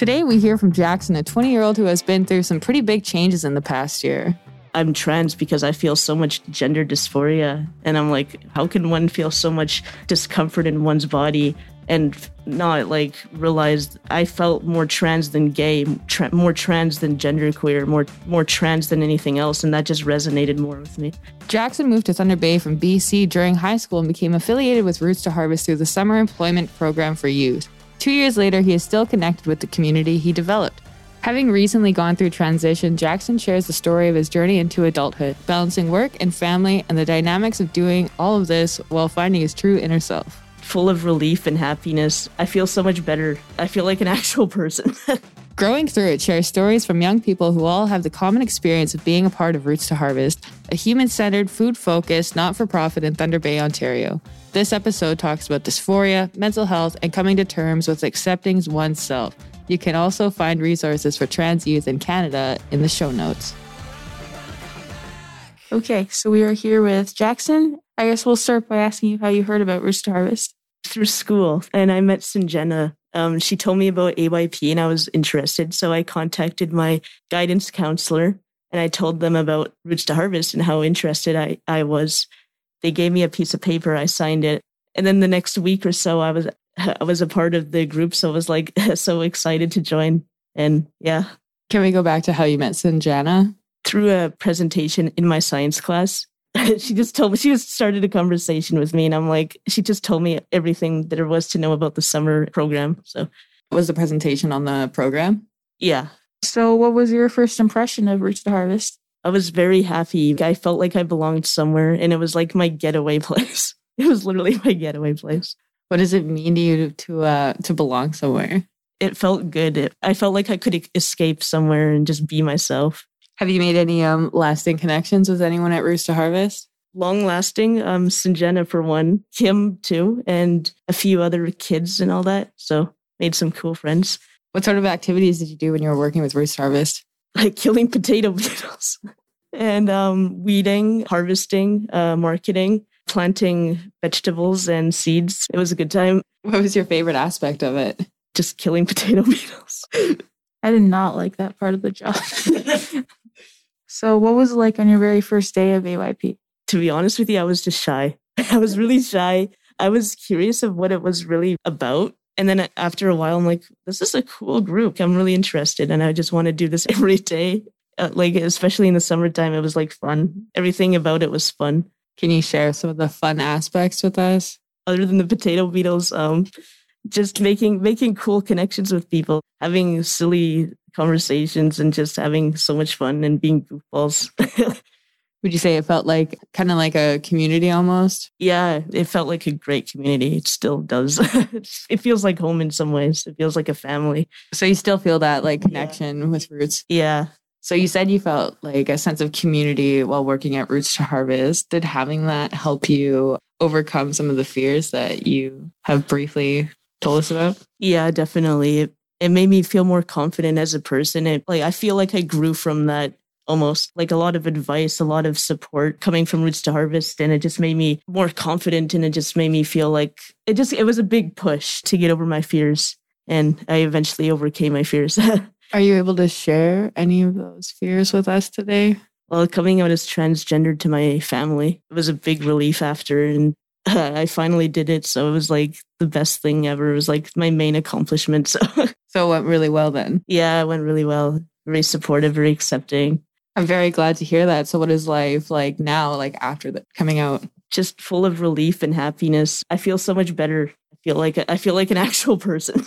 Today, we hear from Jackson, a 20 year old who has been through some pretty big changes in the past year. I'm trans because I feel so much gender dysphoria. And I'm like, how can one feel so much discomfort in one's body and not like realize I felt more trans than gay, tra- more trans than genderqueer, more more trans than anything else, and that just resonated more with me. Jackson moved to Thunder Bay from BC during high school and became affiliated with Roots to Harvest through the Summer Employment Program for Youth. Two years later, he is still connected with the community he developed. Having recently gone through transition, Jackson shares the story of his journey into adulthood, balancing work and family, and the dynamics of doing all of this while finding his true inner self full of relief and happiness. I feel so much better. I feel like an actual person. Growing Through It shares stories from young people who all have the common experience of being a part of Roots to Harvest, a human centered, food focused, not for profit in Thunder Bay, Ontario. This episode talks about dysphoria, mental health, and coming to terms with accepting oneself. You can also find resources for trans youth in Canada in the show notes. Okay, so we are here with Jackson. I guess we'll start by asking you how you heard about Roots to Harvest through school and I met Sinjena. Um, she told me about AYP and I was interested. So I contacted my guidance counselor and I told them about Roots to Harvest and how interested I, I was. They gave me a piece of paper. I signed it. And then the next week or so, I was I was a part of the group. So I was like so excited to join. And yeah. Can we go back to how you met Sinjana? Through a presentation in my science class. she just told me she just started a conversation with me and i'm like she just told me everything that there was to know about the summer program so. Was the presentation on the program? Yeah. So what was your first impression of roots to harvest? I was very happy. I felt like i belonged somewhere and it was like my getaway place. It was literally my getaway place. What does it mean to you to uh to belong somewhere? It felt good. It, i felt like i could escape somewhere and just be myself have you made any um, lasting connections with anyone at Roots to Harvest? Long lasting, um, Sinjena for one, Kim too, and a few other kids and all that. So made some cool friends. What sort of activities did you do when you were working with Roots to Harvest? Like killing potato beetles and um, weeding, harvesting, uh, marketing, planting vegetables and seeds. It was a good time. What was your favorite aspect of it? Just killing potato beetles. I did not like that part of the job. So, what was it like on your very first day of AYP? To be honest with you, I was just shy. I was really shy. I was curious of what it was really about. And then after a while, I'm like, this is a cool group. I'm really interested. And I just want to do this every day. Uh, like, especially in the summertime, it was like fun. Everything about it was fun. Can you share some of the fun aspects with us? Other than the potato beetles, um, just making making cool connections with people, having silly conversations and just having so much fun and being goofballs. Would you say it felt like kind of like a community almost? Yeah, it felt like a great community. It still does. it feels like home in some ways. It feels like a family. So you still feel that like connection yeah. with Roots? Yeah. So you said you felt like a sense of community while working at Roots to Harvest. Did having that help you overcome some of the fears that you have briefly told us about? Yeah, definitely. It it made me feel more confident as a person. It like I feel like I grew from that almost like a lot of advice, a lot of support coming from Roots to Harvest. And it just made me more confident and it just made me feel like it just, it was a big push to get over my fears. And I eventually overcame my fears. Are you able to share any of those fears with us today? Well, coming out as transgendered to my family, it was a big relief after. And I finally did it. So it was like the best thing ever. It was like my main accomplishment. So, so it went really well then. Yeah, it went really well. Very supportive, very accepting. I'm very glad to hear that. So, what is life like now, like after the coming out? Just full of relief and happiness. I feel so much better. I feel like I feel like an actual person.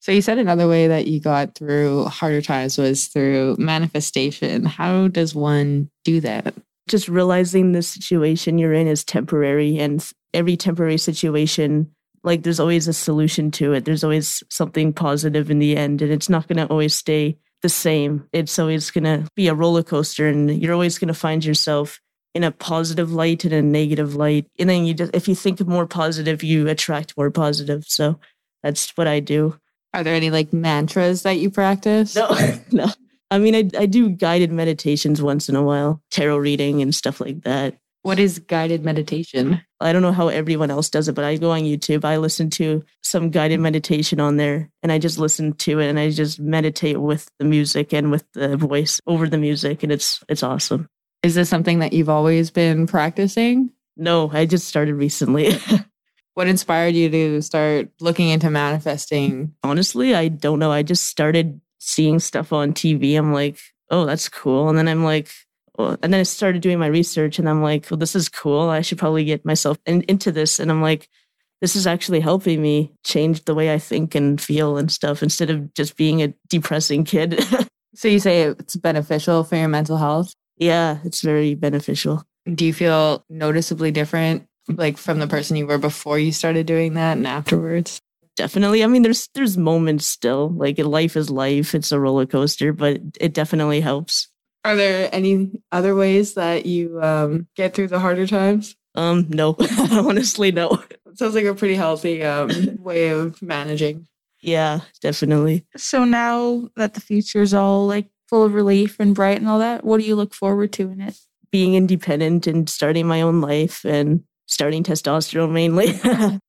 so, you said another way that you got through harder times was through manifestation. How does one do that? Just realizing the situation you're in is temporary and every temporary situation like there's always a solution to it. There's always something positive in the end and it's not going to always stay the same. It's always going to be a roller coaster and you're always going to find yourself in a positive light and a negative light. And then you just if you think more positive you attract more positive. So that's what i do. Are there any like mantras that you practice? No no. I mean I, I do guided meditations once in a while tarot reading and stuff like that. What is guided meditation? I don't know how everyone else does it, but I go on YouTube. I listen to some guided meditation on there and I just listen to it and I just meditate with the music and with the voice over the music and it's it's awesome. Is this something that you've always been practicing? No, I just started recently. what inspired you to start looking into manifesting? Honestly, I don't know. I just started seeing stuff on TV. I'm like, oh, that's cool. And then I'm like, and then I started doing my research and I'm like, well, this is cool. I should probably get myself in, into this. And I'm like, this is actually helping me change the way I think and feel and stuff instead of just being a depressing kid. so you say it's beneficial for your mental health? Yeah, it's very beneficial. Do you feel noticeably different like from the person you were before you started doing that and afterwards? Definitely. I mean, there's there's moments still. Like life is life. It's a roller coaster, but it definitely helps. Are there any other ways that you um, get through the harder times? Um, no. Honestly, no. It sounds like a pretty healthy um, way of managing. Yeah, definitely. So now that the future is all like full of relief and bright and all that, what do you look forward to in it? Being independent and starting my own life and starting testosterone mainly.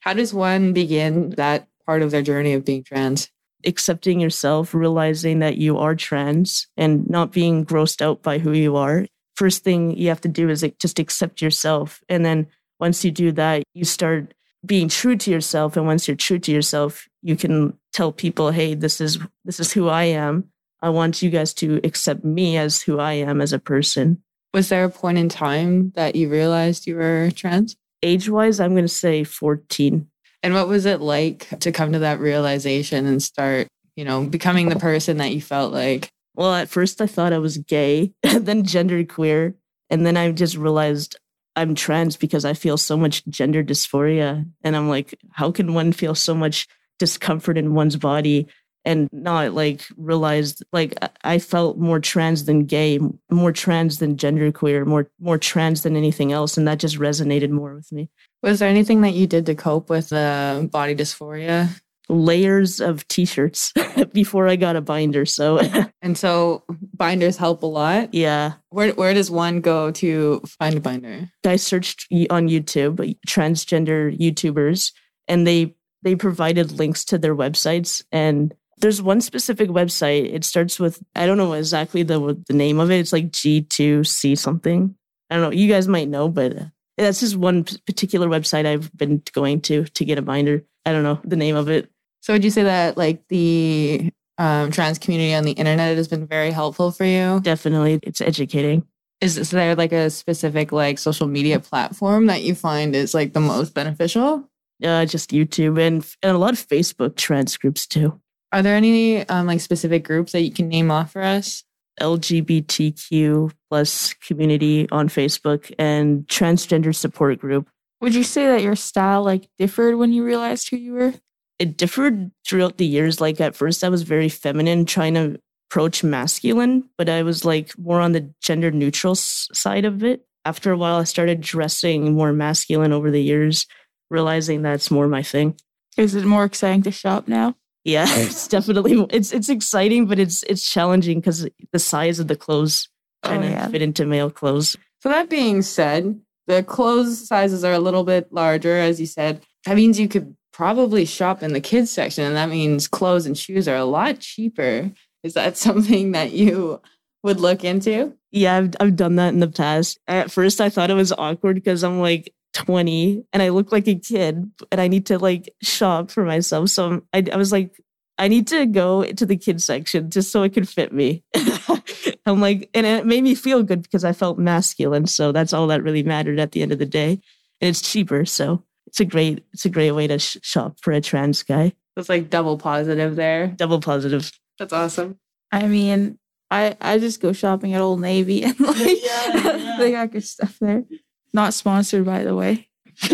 How does one begin that part of their journey of being trans? Accepting yourself, realizing that you are trans and not being grossed out by who you are. First thing you have to do is like just accept yourself. And then once you do that, you start being true to yourself. And once you're true to yourself, you can tell people, hey, this is this is who I am. I want you guys to accept me as who I am as a person. Was there a point in time that you realized you were trans? Age wise, I'm going to say 14. And what was it like to come to that realization and start, you know, becoming the person that you felt like? Well, at first I thought I was gay, then gender queer. And then I just realized I'm trans because I feel so much gender dysphoria. And I'm like, how can one feel so much discomfort in one's body and not like realized like I felt more trans than gay, more trans than genderqueer, more more trans than anything else, and that just resonated more with me. Was there anything that you did to cope with the body dysphoria? Layers of t-shirts before I got a binder. So and so binders help a lot. Yeah. Where where does one go to find a binder? I searched on YouTube transgender YouTubers, and they they provided links to their websites and there's one specific website. It starts with I don't know exactly the the name of it. It's like G2C something. I don't know. You guys might know, but that's just one particular website I've been going to to get a binder. I don't know the name of it. So would you say that like the um, trans community on the internet has been very helpful for you? Definitely, it's educating. Is, is there like a specific like social media platform that you find is like the most beneficial? Uh, just YouTube and, and a lot of Facebook trans groups too. Are there any um, like specific groups that you can name off for us? LGBTQ plus community on Facebook and transgender support group. Would you say that your style like differed when you realized who you were? It differed throughout the years. Like at first, I was very feminine, trying to approach masculine, but I was like more on the gender neutral side of it. After a while, I started dressing more masculine over the years, realizing that's more my thing. Is it more exciting to shop now? Yeah, it's definitely it's it's exciting, but it's it's challenging because the size of the clothes kind of oh, yeah. fit into male clothes. So that being said, the clothes sizes are a little bit larger, as you said. That means you could probably shop in the kids section, and that means clothes and shoes are a lot cheaper. Is that something that you would look into? Yeah, I've I've done that in the past. At first, I thought it was awkward because I'm like, 20 and I look like a kid and I need to like shop for myself. So I, I was like, I need to go into the kids section just so it could fit me. I'm like, and it made me feel good because I felt masculine. So that's all that really mattered at the end of the day. And it's cheaper. So it's a great, it's a great way to sh- shop for a trans guy. It's like double positive there. Double positive. That's awesome. I mean, I, I just go shopping at Old Navy and like yeah, yeah. they got good stuff there. Not sponsored, by the way.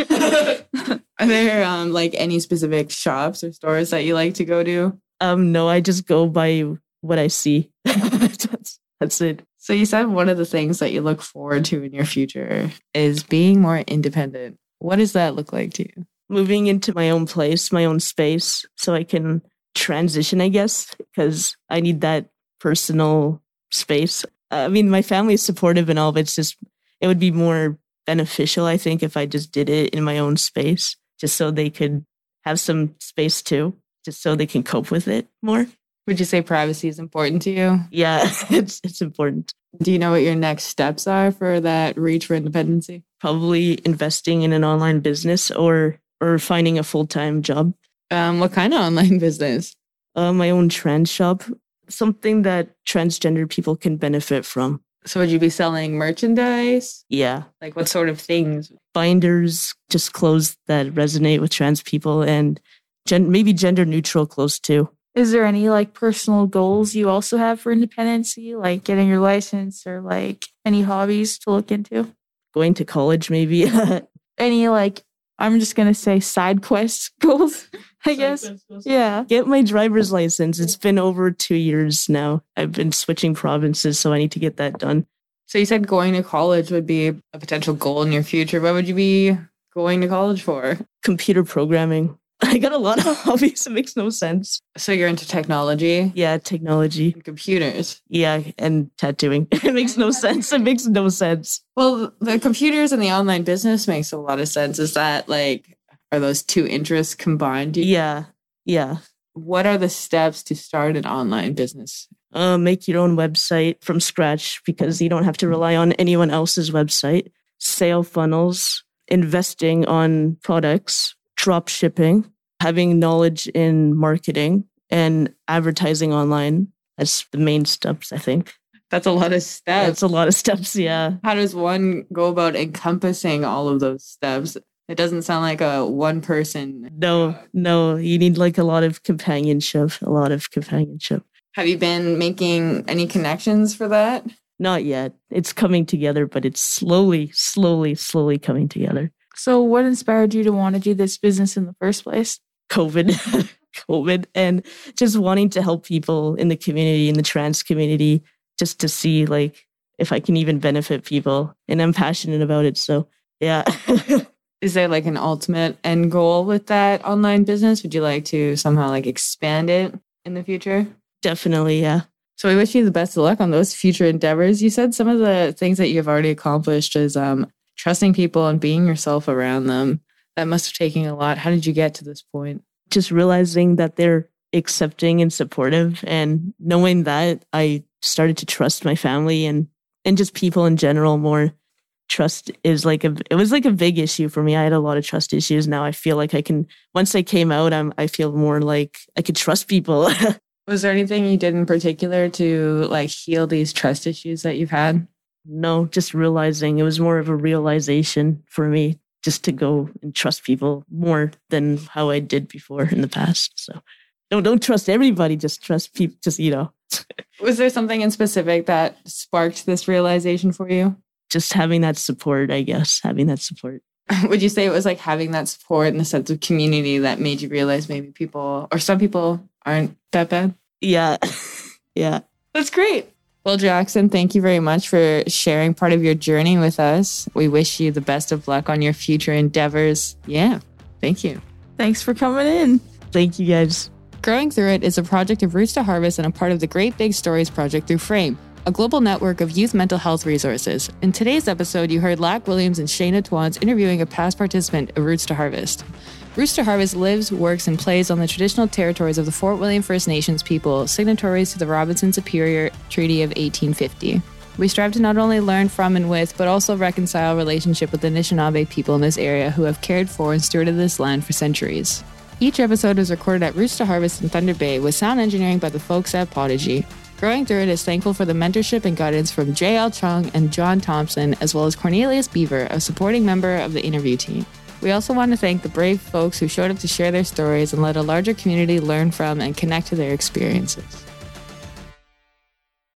Are there um, like any specific shops or stores that you like to go to? Um, no, I just go by what I see. that's, that's it. So you said one of the things that you look forward to in your future is being more independent. What does that look like to you? Moving into my own place, my own space, so I can transition, I guess, because I need that personal space. I mean, my family is supportive and all, but it's just, it would be more beneficial, I think, if I just did it in my own space, just so they could have some space too, just so they can cope with it more. Would you say privacy is important to you? Yeah, it's it's important. Do you know what your next steps are for that reach for independency? Probably investing in an online business or or finding a full time job. Um, what kind of online business? Uh, my own trans shop, something that transgender people can benefit from. So would you be selling merchandise? Yeah, Like what sort of things? binders, just clothes that resonate with trans people, and gen- maybe gender neutral clothes too. Is there any like personal goals you also have for independency, like getting your license or like any hobbies to look into? Going to college, maybe. Any like I'm just gonna say side quest goals, I guess. Yeah. Get my driver's license. It's been over two years now. I've been switching provinces, so I need to get that done. So you said going to college would be a potential goal in your future. What would you be going to college for? Computer programming. I got a lot of hobbies. It makes no sense. So you're into technology Yeah, technology. and computers. Yeah, and tattooing. It makes no sense. It makes no sense. Well, the computers and the online business makes a lot of sense. Is that like are those two interests combined? Yeah, yeah. What are the steps to start an online business? Uh, make your own website from scratch because you don't have to rely on anyone else's website. Sale funnels, investing on products, drop shipping, having knowledge in marketing and advertising online. That's the main steps, I think. That's a lot of steps. That's a lot of steps. Yeah. How does one go about encompassing all of those steps? It doesn't sound like a one person. No, no, you need like a lot of companionship, a lot of companionship. Have you been making any connections for that? Not yet. It's coming together, but it's slowly, slowly, slowly coming together. So what inspired you to want to do this business in the first place? COVID, COVID, and just wanting to help people in the community, in the trans community, just to see like if I can even benefit people. And I'm passionate about it. So, yeah. Is there like an ultimate end goal with that online business? Would you like to somehow like expand it in the future? Definitely. Yeah. So we wish you the best of luck on those future endeavors. You said some of the things that you've already accomplished is um, trusting people and being yourself around them. That must have taken a lot. How did you get to this point? Just realizing that they're accepting and supportive and knowing that I started to trust my family and, and just people in general more. Trust is like a, it was like a big issue for me. I had a lot of trust issues. Now I feel like I can, once I came out, I'm, I feel more like I could trust people. Was there anything you did in particular to like heal these trust issues that you've had? No, just realizing it was more of a realization for me just to go and trust people more than how I did before in the past. So don't don't trust everybody, just trust people just you know, Was there something in specific that sparked this realization for you? Just having that support, I guess, having that support. Would you say it was like having that support and the sense of community that made you realize maybe people or some people aren't that bad? Yeah. yeah. That's great. Well, Jackson, thank you very much for sharing part of your journey with us. We wish you the best of luck on your future endeavors. Yeah, thank you. Thanks for coming in. Thank you guys. Growing Through It is a project of Roots to Harvest and a part of the Great Big Stories project through Frayme, a global network of youth mental health resources. In today's episode, you heard Lack Williams and Shayna Twans interviewing a past participant of Roots to Harvest. Roots to Harvest lives, works, and plays on the traditional territories of the Fort William First Nations people, signatories to the Robinson Superior Treaty of 1850. We strive to not only learn from and with, but also reconcile relationship with the Anishinaabe people in this area who have cared for and stewarded this land for centuries. Each episode is recorded at Roots to Harvest in Thunder Bay with sound engineering by the folks at Podigy. Growing Through It is thankful for the mentorship and guidance from J.L. Chung and John Thompson, as well as Cornelius Beaver, a supporting member of the interview team. We also want to thank the brave folks who showed up to share their stories and let a larger community learn from and connect to their experiences.